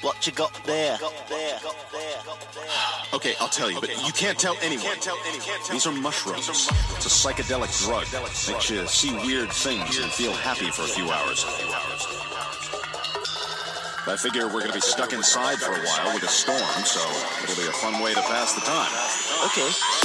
What you got there? Okay, I'll tell you, but you can't tell anyone. These are mushrooms. It's a psychedelic drug. Makes you see weird things and feel happy for a few hours. I figure we're gonna be stuck inside for a while with a storm, so it'll be a fun way to pass the time. Okay.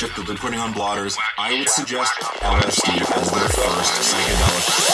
That they're putting on blotters, I would suggest LSD as their first psychedelic.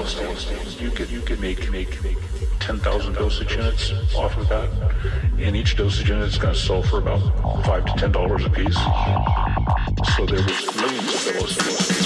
You could you could make make make ten thousand dosage units off of that, and each dosage unit is going to sell for about five to ten dollars a piece. So there was millions of LSD.